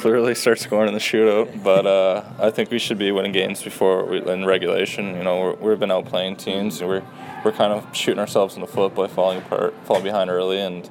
clearly start scoring in the shootout, but uh, I think we should be winning games before we, in regulation. You know, we have been outplaying teams. We're we're kind of shooting ourselves in the foot by falling apart, falling behind early, and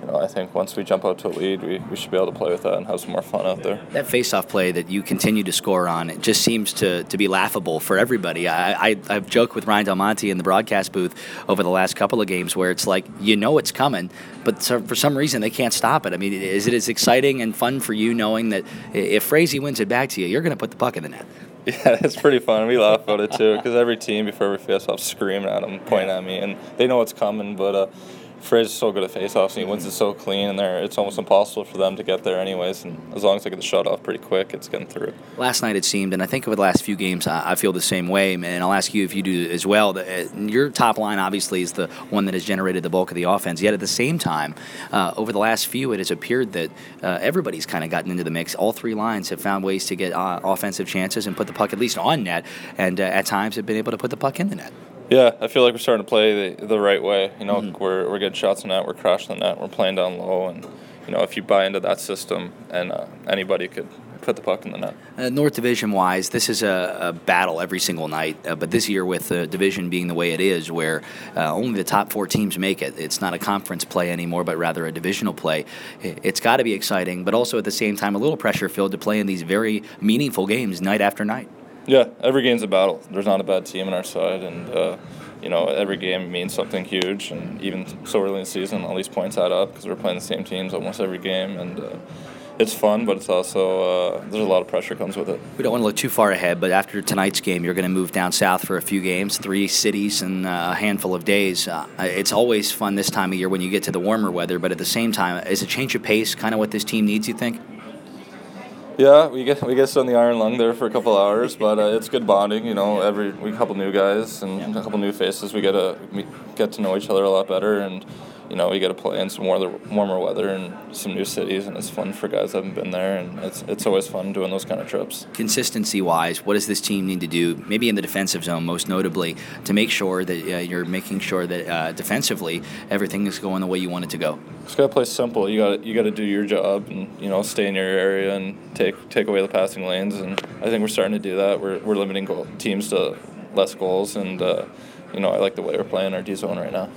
you know, I think once we jump out to a lead, we, we should be able to play with that and have some more fun out there. That face-off play that you continue to score on, it just seems to, to be laughable for everybody. I, I, I've joked with Ryan Del Monte in the broadcast booth over the last couple of games where it's like, you know it's coming, but for some reason they can't stop it. I mean, is it as exciting and fun for you knowing that if Frazee wins it back to you, you're going to put the puck in the net? Yeah, it's pretty fun. We laugh about it too because every team before every face off screaming at them, pointing at me, and they know it's coming. But uh, Frazee is so good at faceoffs and he wins it so clean, and there it's almost impossible for them to get there anyways. And as long as they get the shot off pretty quick, it's getting through. Last night it seemed, and I think over the last few games, I, feel the same way. And I'll ask you if you do as well. That uh, your top line obviously is the one that has generated the bulk of the offense. Yet at the same time, uh, over the last few, it has appeared that uh, everybody's kind of gotten into the mix. All three lines have found ways to get uh, offensive chances and put the puck at least on net, and uh, at times have been able to put the puck in the net. Yeah, I feel like we're starting to play the, the right way. You know, mm-hmm. we're, we're getting shots in net, we're crashing the net, we're playing down low, and you know, if you buy into that system, and uh, anybody could put the puck in the net. Uh, North Division wise, this is a, a battle every single night. Uh, but this year, with the division being the way it is, where uh, only the top four teams make it, it's not a conference play anymore, but rather a divisional play. It's got to be exciting, but also at the same time, a little pressure filled to play in these very meaningful games night after night. Yeah, every game's a battle. There's not a bad team on our side, and uh, you know every game means something huge. And even so early in the season, all these points add up because we're playing the same teams almost every game, and uh, it's fun, but it's also uh, there's a lot of pressure comes with it. We don't want to look too far ahead, but after tonight's game, you're going to move down south for a few games, three cities in uh, a handful of days. Uh, it's always fun this time of year when you get to the warmer weather, but at the same time, is a change of pace kind of what this team needs? You think? Yeah, we get we get on the iron lung there for a couple hours, but uh, it's good bonding. You know, every we a couple new guys and a couple new faces. We get to get to know each other a lot better, and you know, we get to play in some warmer, warmer weather and some new cities, and it's fun for guys that haven't been there, and it's, it's always fun doing those kind of trips. Consistency wise, what does this team need to do, maybe in the defensive zone most notably, to make sure that uh, you're making sure that uh, defensively everything is going the way you want it to go? Just gotta play simple. You got you got to do your job and you know stay in your area and take take away the passing lanes, and I think we're starting to do that. We're, we're limiting goal, teams to less goals, and uh, you know I like the way we're playing our D zone right now.